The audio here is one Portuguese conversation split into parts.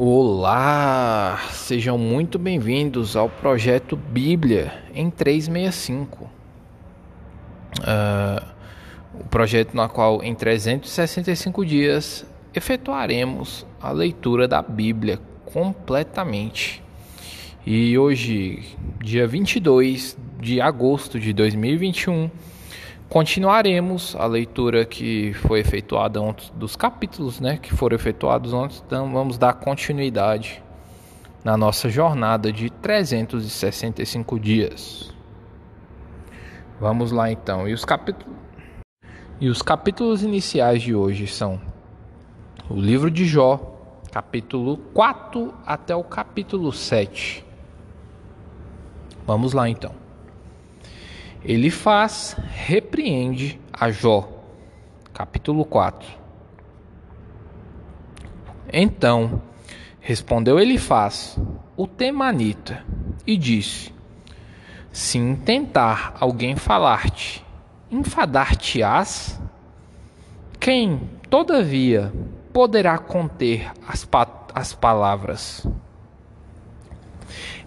Olá, sejam muito bem-vindos ao projeto Bíblia em 365. Uh, ah, o projeto no qual em 365 dias efetuaremos a leitura da Bíblia completamente. E hoje, dia 22 de agosto de 2021, Continuaremos a leitura que foi efetuada ontem dos capítulos, né, que foram efetuados ontem, então vamos dar continuidade na nossa jornada de 365 dias. Vamos lá então. E os capítulos E os capítulos iniciais de hoje são o livro de Jó, capítulo 4 até o capítulo 7. Vamos lá então. Ele faz, repreende a Jó. Capítulo 4. Então respondeu Elifaz, o temanita, e disse: Se intentar alguém falar-te, enfadar-te-ás? Quem, todavia, poderá conter as, pa as palavras?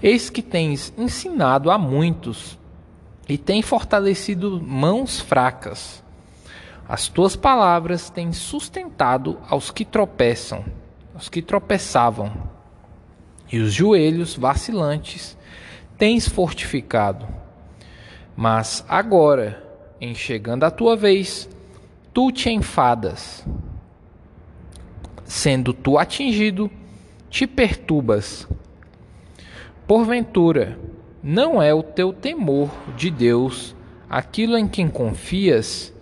Eis que tens ensinado a muitos e tem fortalecido mãos fracas. As tuas palavras têm sustentado aos que tropeçam, aos que tropeçavam, e os joelhos vacilantes tens fortificado. Mas agora, em chegando a tua vez, tu te enfadas. Sendo tu atingido, te perturbas. Porventura, não é o teu temor de Deus aquilo em quem confias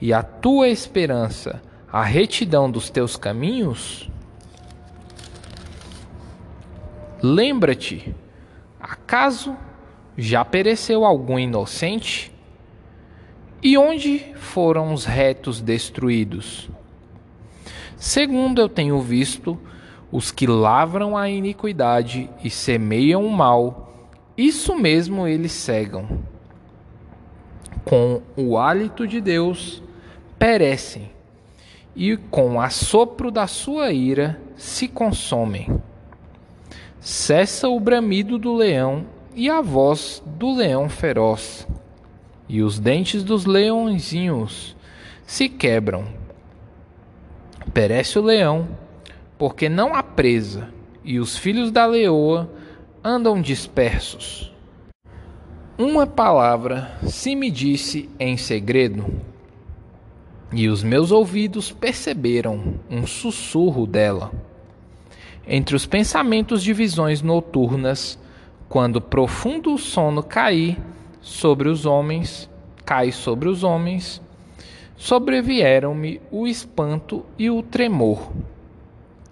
e a tua esperança a retidão dos teus caminhos? Lembra-te, acaso já pereceu algum inocente? E onde foram os retos destruídos? Segundo eu tenho visto, os que lavram a iniquidade e semeiam o mal, isso mesmo eles cegam. Com o hálito de Deus perecem, e com o assopro da sua ira se consomem. Cessa o bramido do leão e a voz do leão feroz, e os dentes dos leõezinhos se quebram. Perece o leão, porque não há presa, e os filhos da leoa andam dispersos. Uma palavra se me disse em segredo, e os meus ouvidos perceberam um sussurro dela. Entre os pensamentos de visões noturnas, quando profundo sono cair sobre os homens, cai sobre os homens, sobrevieram-me o espanto e o tremor,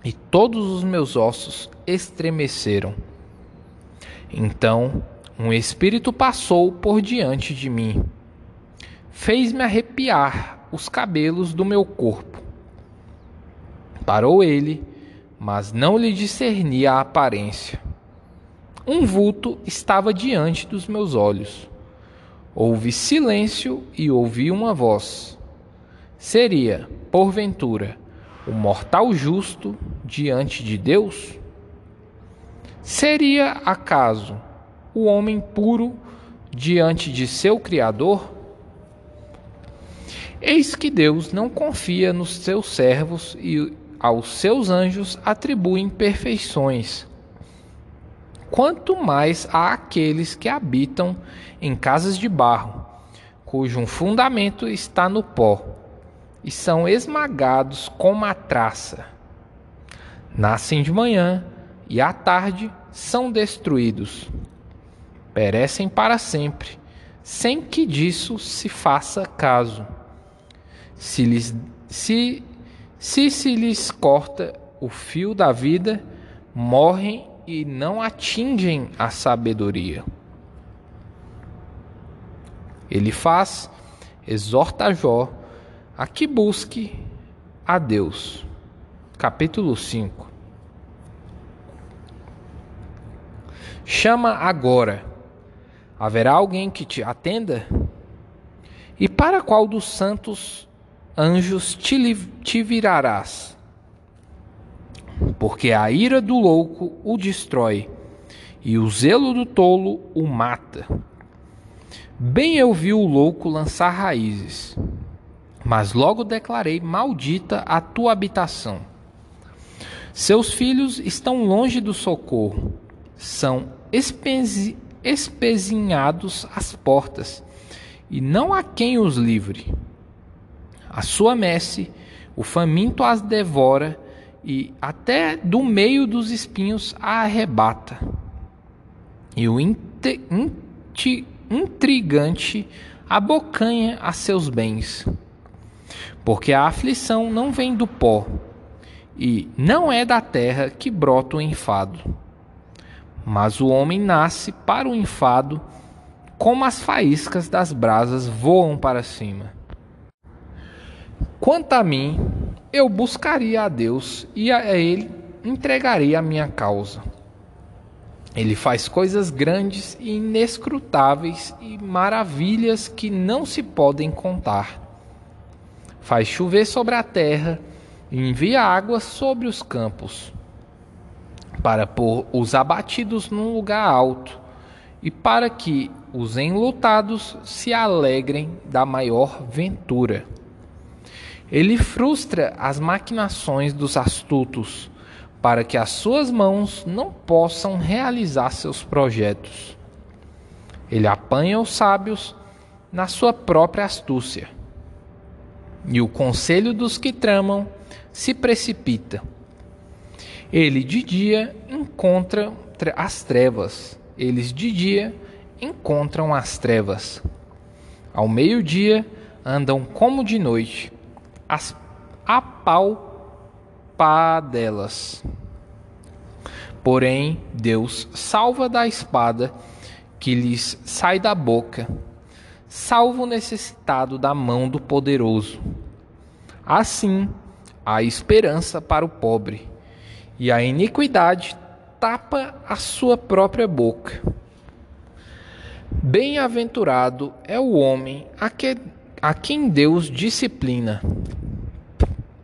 e todos os meus ossos estremeceram. Então um espírito passou por diante de mim, fez-me arrepiar os cabelos do meu corpo. Parou ele, mas não lhe discerni a aparência. Um vulto estava diante dos meus olhos. Houve silêncio e ouvi uma voz. Seria, porventura, o mortal justo diante de Deus? Seria acaso o homem puro diante de seu Criador? Eis que Deus não confia nos seus servos e aos seus anjos atribui imperfeições. Quanto mais a aqueles que habitam em casas de barro, cujo fundamento está no pó, e são esmagados com a traça. Nascem de manhã e à tarde são destruídos. Perecem para sempre, sem que disso se faça caso. Se, lhes, se, se se lhes corta o fio da vida, morrem e não atingem a sabedoria. Ele faz, exorta Jó a que busque a Deus. Capítulo 5 Chama agora. Haverá alguém que te atenda? E para qual dos santos anjos te, te virarás? porque a ira do louco o destrói, e o zelo do tolo o mata. Bem eu vi o louco lançar raízes, mas logo declarei: Maldita a tua habitação. Seus filhos estão longe do socorro, são espezi espezinhados às portas, e não há quem os livre. A sua messe, o faminto as devora, e até do meio dos espinhos a arrebata. E o intrigante abocanha a seus bens. Porque a aflição não vem do pó, e não é da terra que brota o enfado. Mas o homem nasce para o enfado, como as faíscas das brasas voam para cima. Quanto a mim, eu buscaria a Deus e a Ele entregaria a minha causa. Ele faz coisas grandes e inescrutáveis e maravilhas que não se podem contar. Faz chover sobre a terra e envia água sobre os campos para pôr os abatidos num lugar alto, e para que os enlutados se alegrem da maior ventura. Ele frustra as maquinações dos astutos, para que as suas mãos não possam realizar seus projetos. Ele apanha os sábios na sua própria astúcia, e o conselho dos que tramam se precipita. Ele de dia encontra as trevas, eles de dia encontram as trevas. Ao meio-dia andam como de noite, as apalpadelas. Porém, Deus salva da espada que lhes sai da boca, salva o necessitado da mão do poderoso. Assim, há esperança para o pobre e a iniquidade tapa a sua própria boca. Bem-aventurado é o homem a, que, a quem Deus disciplina.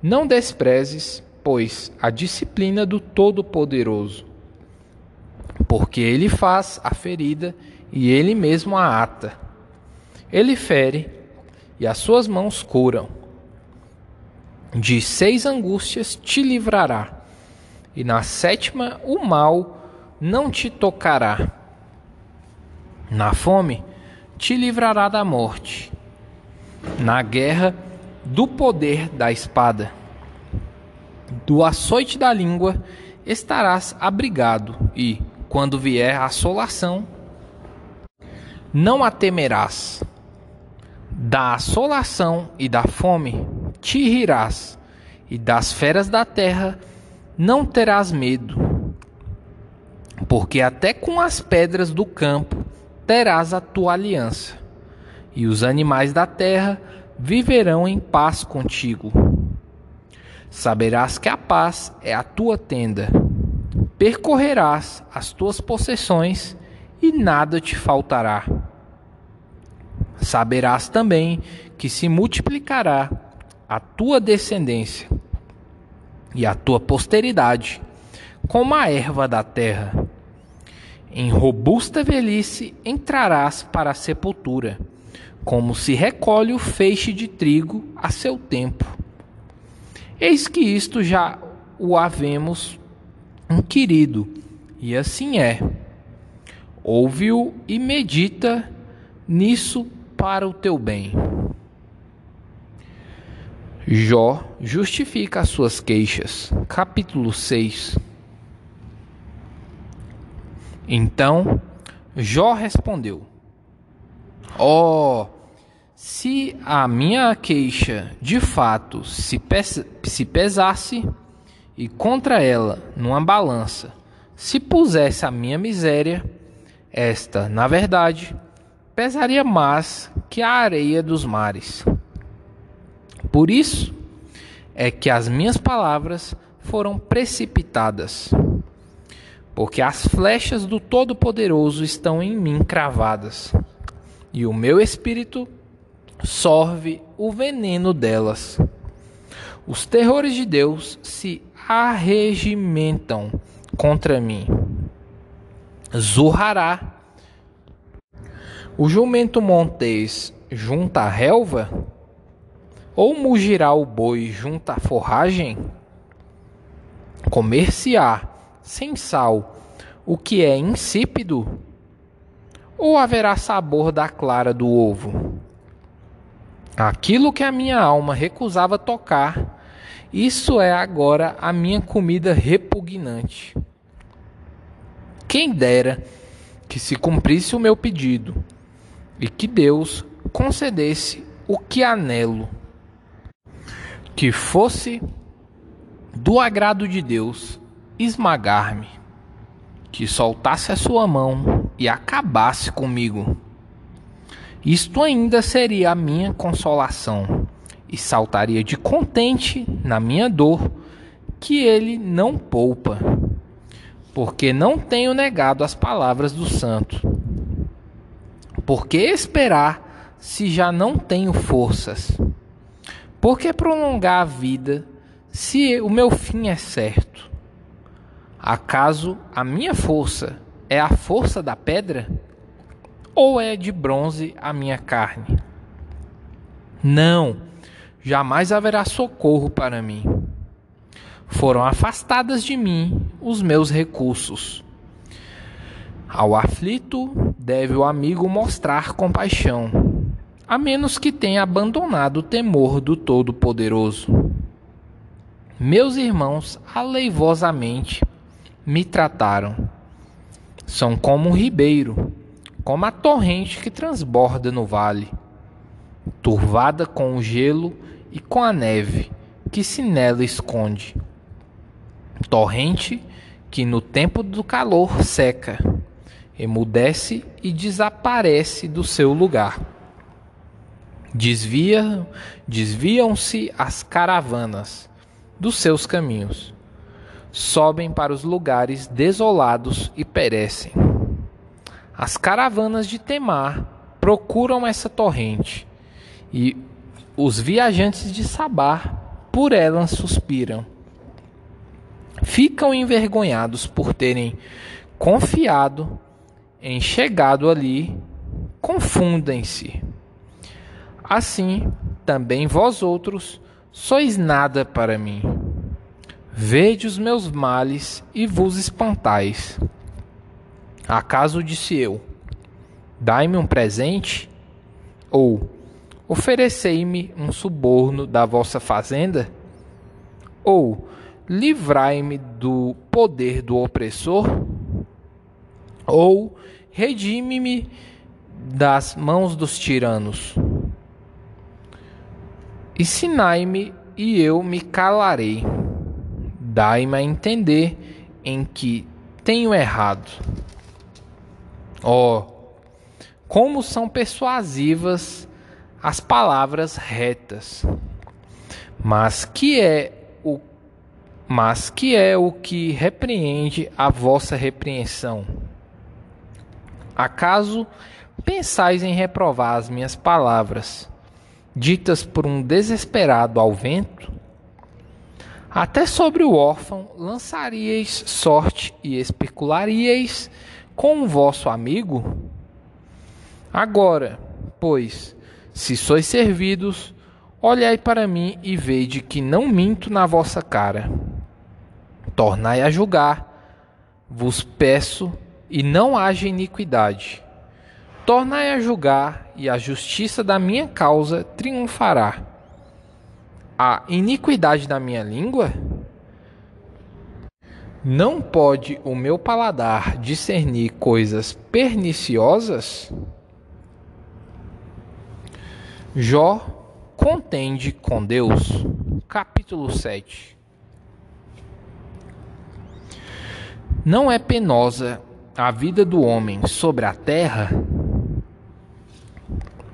Não desprezes, pois, a disciplina do Todo-Poderoso, porque ele faz a ferida e ele mesmo a ata. Ele fere e as suas mãos curam. De seis angústias te livrará e na sétima o mal não te tocará. Na fome te livrará da morte, na guerra do poder da espada. Do açoite da língua estarás abrigado, e, quando vier a assolação, não a temerás. Da assolação e da fome te rirás, e das feras da terra não terás medo, porque até com as pedras do campo terás a tua aliança, e os animais da terra viverão em paz contigo. Saberás que a paz é a tua tenda, percorrerás as tuas possessões e nada te faltará. Saberás também que se multiplicará a tua descendência e a tua posteridade, como a erva da terra. Em robusta velhice entrarás para a sepultura, como se recolhe o feixe de trigo a seu tempo. Eis que isto já o havemos inquirido, e assim é. Ouve-o e medita nisso para o teu bem. Jó justifica as suas queixas. Capítulo 6. Então Jó respondeu: oh, se a minha queixa de fato se, pes se pesasse e contra ela numa balança se pusesse a minha miséria, esta, na verdade, pesaria mais que a areia dos mares. Por isso é que as minhas palavras foram precipitadas, porque as flechas do Todo-Poderoso estão em mim cravadas, e o meu espírito sorve o veneno delas. Os terrores de Deus se arregimentam contra mim. Zurrará. O jumento montês junta a relva? Ou mugirá o boi junto à forragem? Comer-se-á, sem sal, o que é insípido? Ou haverá sabor da clara do ovo? Aquilo que a minha alma recusava tocar, isso é agora a minha comida repugnante. Quem dera que se cumprisse o meu pedido e que Deus concedesse o que anelo que fosse do agrado de Deus esmagar-me, que soltasse a sua mão e acabasse comigo. Isto ainda seria a minha consolação, e saltaria de contente na minha dor, que ele não poupa, porque não tenho negado as palavras do santo. Por que esperar se já não tenho forças? Por que prolongar a vida se o meu fim é certo? Acaso a minha força é a força da pedra? Ou é de bronze a minha carne? Não, jamais haverá socorro para mim. Foram afastadas de mim os meus recursos. Ao aflito, deve o amigo mostrar compaixão a menos que tenha abandonado o temor do Todo-Poderoso. Meus irmãos aleivosamente me trataram. São como um ribeiro, como a torrente que transborda no vale, turvada com o gelo e com a neve que se nela esconde. Torrente que no tempo do calor seca, emudece e desaparece do seu lugar. Desvia, desviam-se as caravanas dos seus caminhos, sobem para os lugares desolados e perecem. As caravanas de Temar procuram essa torrente, e os viajantes de Sabá por ela suspiram. Ficam envergonhados por terem confiado em chegado ali, confundem-se Assim, também vós outros sois nada para mim. Vede os meus males e vos espantais. Acaso disse eu: Dai-me um presente? Ou oferecei-me um suborno da vossa fazenda? Ou livrai-me do poder do opressor? Ou redime-me das mãos dos tiranos? Ensinai-me e eu me calarei. Dai-me a entender em que tenho errado. Oh, como são persuasivas as palavras retas. Mas que é o mas que é o que repreende a vossa repreensão? Acaso pensais em reprovar as minhas palavras? Ditas por um desesperado ao vento? Até sobre o órfão lançaríeis sorte e especularíeis com o vosso amigo? Agora, pois, se sois servidos, olhai para mim e vede que não minto na vossa cara. Tornai a julgar, vos peço, e não haja iniquidade. Tornai a julgar, e a justiça da minha causa triunfará. A iniquidade da minha língua? Não pode o meu paladar discernir coisas perniciosas? Jó contende com Deus. Capítulo 7. Não é penosa a vida do homem sobre a terra?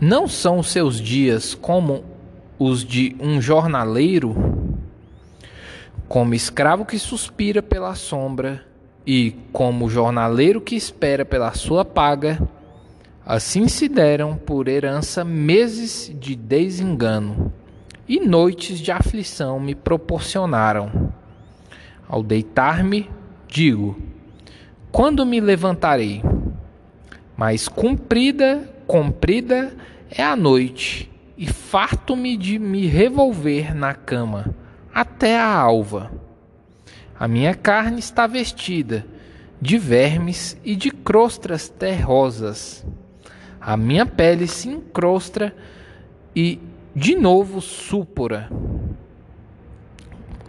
Não são seus dias como os de um jornaleiro, como escravo que suspira pela sombra e como jornaleiro que espera pela sua paga, assim se deram por herança meses de desengano e noites de aflição me proporcionaram. Ao deitar-me, digo: Quando me levantarei? Mas cumprida, comprida é a noite, e farto-me de me revolver na cama até a alva. A minha carne está vestida de vermes e de crostras terrosas. A minha pele se encrostra e de novo supura.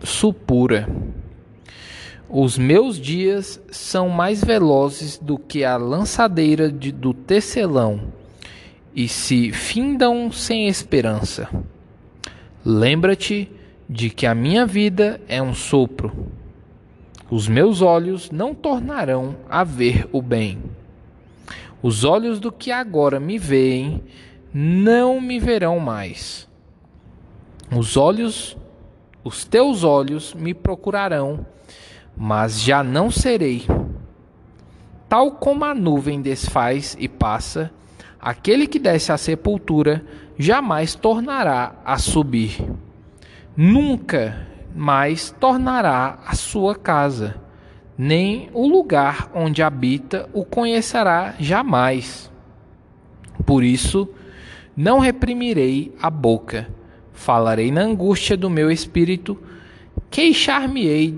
Supura. Os meus dias são mais velozes do que a lançadeira de, do tecelão e se findam sem esperança. Lembra-te de que a minha vida é um sopro. Os meus olhos não tornarão a ver o bem. Os olhos do que agora me veem não me verão mais. Os olhos, os teus olhos me procurarão mas já não serei. Tal como a nuvem desfaz e passa, aquele que desce à sepultura jamais tornará a subir. Nunca mais tornará a sua casa, nem o lugar onde habita o conhecerá jamais. Por isso, não reprimirei a boca, falarei na angústia do meu espírito queixar-me-ei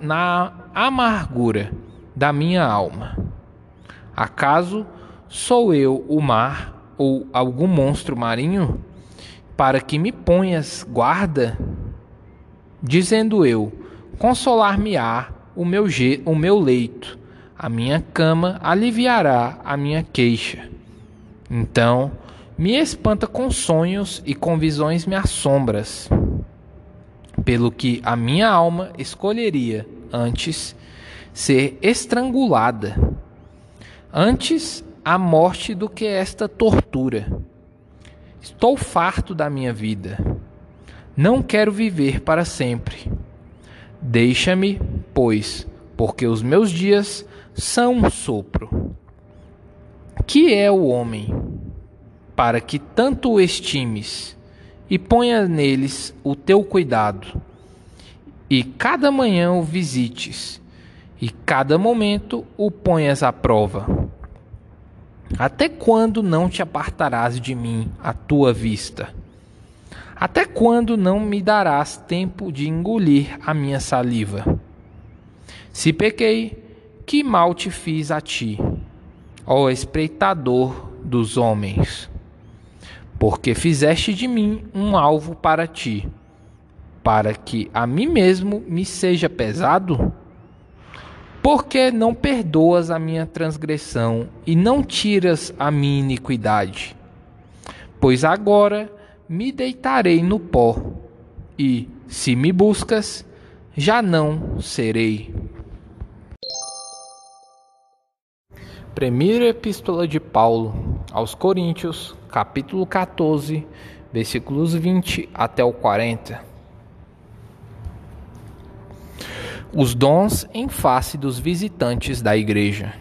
na amargura da minha alma. Acaso sou eu o mar ou algum monstro marinho para que me ponhas guarda? Dizendo eu, consolar-me-á o meu, o meu leito, a minha cama aliviará a minha queixa. Então me espanta com sonhos e com visões me assombras pelo que a minha alma escolheria antes ser estrangulada, antes a morte do que esta tortura. Estou farto da minha vida. Não quero viver para sempre. Deixa-me, pois, porque os meus dias são um sopro. Que é o homem, para que tanto o estimes? e ponha neles o teu cuidado, e cada manhã o visites, e cada momento o ponhas à prova. Até quando não te apartarás de mim a tua vista? Até quando não me darás tempo de engolir a minha saliva? Se pequei, que mal te fiz a ti, ó espreitador dos homens? porque fizeste de mim um alvo para ti, para que a mim mesmo me seja pesado? Porque não perdoas a minha transgressão e não tiras a minha iniquidade? Pois agora me deitarei no pó, e, se me buscas, já não serei. Primeira Epístola de Paulo aos Coríntios, capítulo 14, versículos 20 até o 40. Os dons em face dos visitantes da igreja.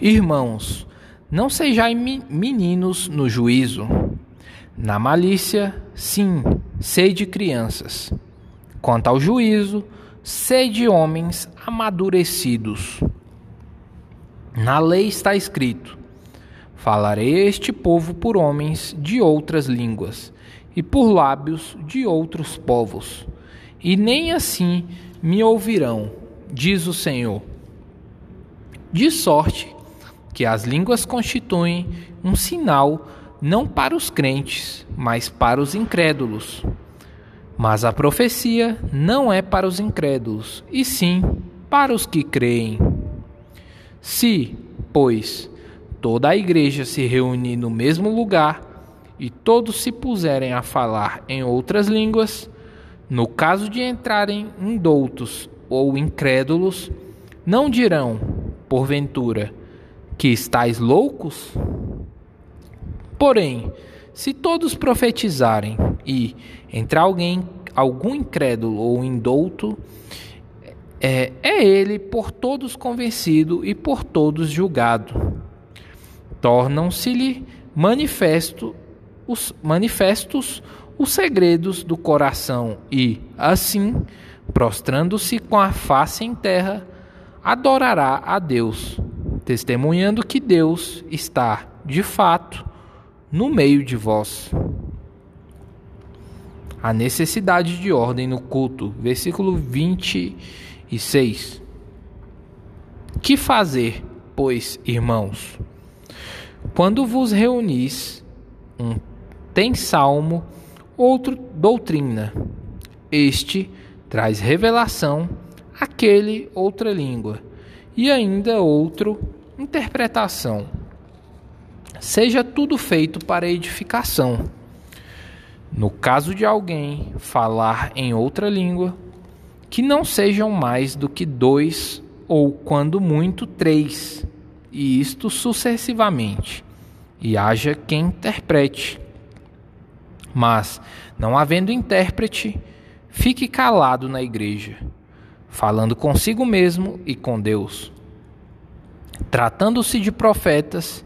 Irmãos, não sejais meninos no juízo. Na malícia, sim, sede crianças. Quanto ao juízo, sede homens amadurecidos na lei está escrito: Falarei este povo por homens de outras línguas e por lábios de outros povos, e nem assim me ouvirão, diz o Senhor. De sorte que as línguas constituem um sinal não para os crentes, mas para os incrédulos. Mas a profecia não é para os incrédulos, e sim para os que creem. Se, pois, toda a igreja se reunir no mesmo lugar e todos se puserem a falar em outras línguas, no caso de entrarem indoutos ou incrédulos, não dirão, porventura, que estáis loucos? Porém, se todos profetizarem e entre alguém algum incrédulo ou indouto é, é ele por todos convencido e por todos julgado. Tornam-se-lhe manifesto, os, manifestos os segredos do coração e, assim, prostrando-se com a face em terra, adorará a Deus, testemunhando que Deus está, de fato, no meio de vós. A necessidade de ordem no culto, versículo 26. Que fazer, pois, irmãos? Quando vos reunis, um tem salmo, outro doutrina. Este traz revelação, aquele outra língua, e ainda outro interpretação. Seja tudo feito para edificação. No caso de alguém falar em outra língua, que não sejam mais do que dois ou, quando muito, três, e isto sucessivamente, e haja quem interprete. Mas, não havendo intérprete, fique calado na igreja, falando consigo mesmo e com Deus. Tratando-se de profetas,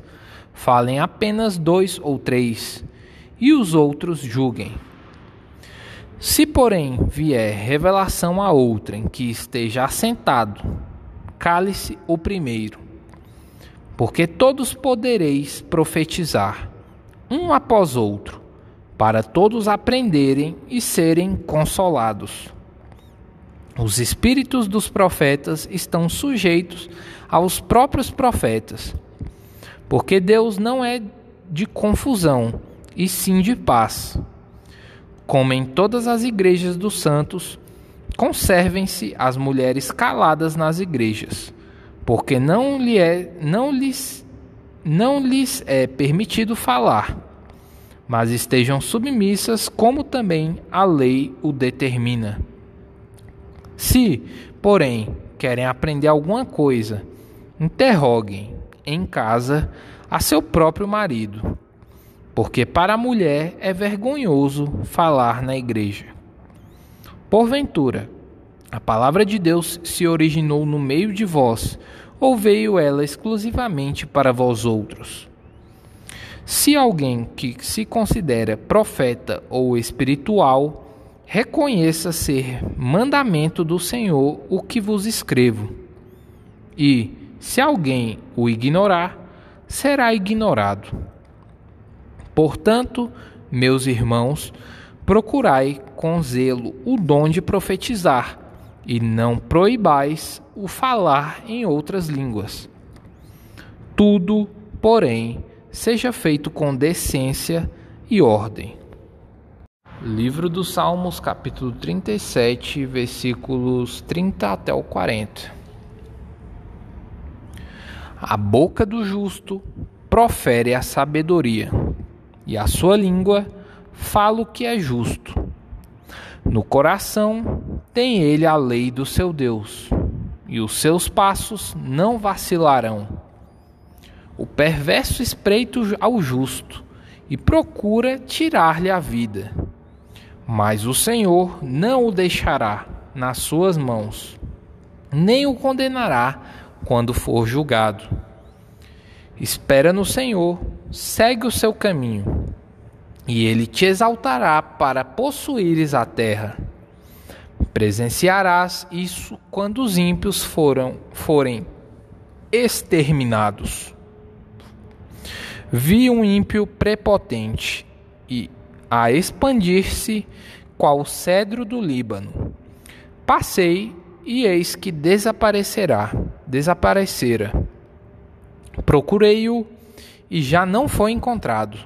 falem apenas dois ou três, e os outros julguem. Se, porém, vier revelação a outrem que esteja assentado, cale-se o primeiro, porque todos podereis profetizar, um após outro, para todos aprenderem e serem consolados. Os espíritos dos profetas estão sujeitos aos próprios profetas, porque Deus não é de confusão, e sim de paz. Como em todas as igrejas dos santos, conservem-se as mulheres caladas nas igrejas, porque não, lhe é, não, lhes, não lhes é permitido falar, mas estejam submissas como também a lei o determina. Se, porém, querem aprender alguma coisa, interroguem em casa a seu próprio marido, porque para a mulher é vergonhoso falar na igreja. Porventura, a palavra de Deus se originou no meio de vós, ou veio ela exclusivamente para vós outros? Se alguém que se considera profeta ou espiritual, reconheça ser mandamento do Senhor o que vos escrevo. E, se alguém o ignorar, será ignorado. Portanto, meus irmãos, procurai com zelo o dom de profetizar, e não proibais o falar em outras línguas. Tudo, porém, seja feito com decência e ordem. Livro dos Salmos, capítulo 37, versículos 30 até o 40. A boca do justo profere a sabedoria, e a sua língua fala o que é justo. No coração tem ele a lei do seu Deus, e os seus passos não vacilarão. O perverso espreita ao justo e procura tirar-lhe a vida, mas o Senhor não o deixará nas suas mãos, nem o condenará quando for julgado. Espera no Senhor, segue o seu caminho e ele te exaltará para possuíres a terra. Presenciarás isso quando os ímpios foram, forem exterminados. Vi um ímpio prepotente e a expandir-se qual cedro do Líbano. Passei e eis que desaparecerá, desaparecera. Procurei-o e já não foi encontrado.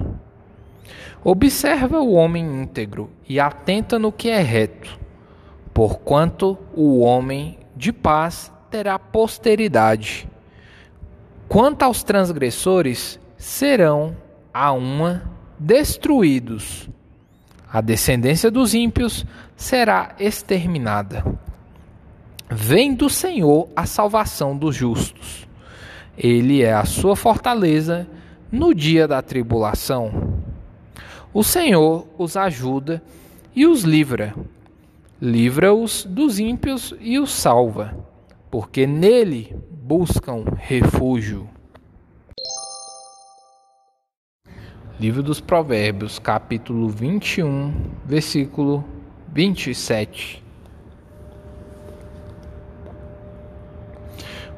Observa o homem íntegro e atenta no que é reto, porquanto o homem de paz terá posteridade. Quanto aos transgressores, serão a uma destruídos. A descendência dos ímpios será exterminada. Vem do Senhor a salvação dos justos. Ele é a sua fortaleza no dia da tribulação. O Senhor os ajuda e os livra. Livra-os dos ímpios e os salva, porque nele buscam refúgio. Livro dos Provérbios, capítulo 21, versículo 27.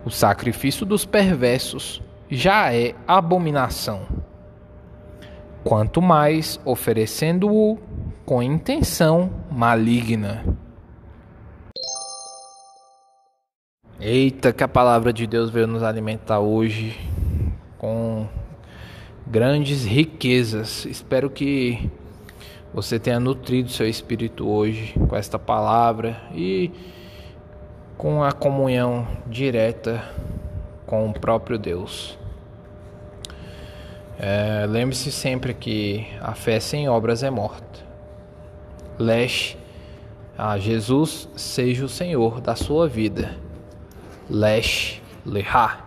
O sacrifício dos perversos já é abominação. Quanto mais oferecendo-o com intenção maligna. Eita, que a palavra de Deus veio nos alimentar hoje com grandes riquezas. Espero que você tenha nutrido seu espírito hoje com esta palavra e com a comunhão direta com o próprio Deus. É, Lembre-se sempre que a fé sem obras é morta. Lesh a Jesus seja o Senhor da sua vida. Lesh Lehá.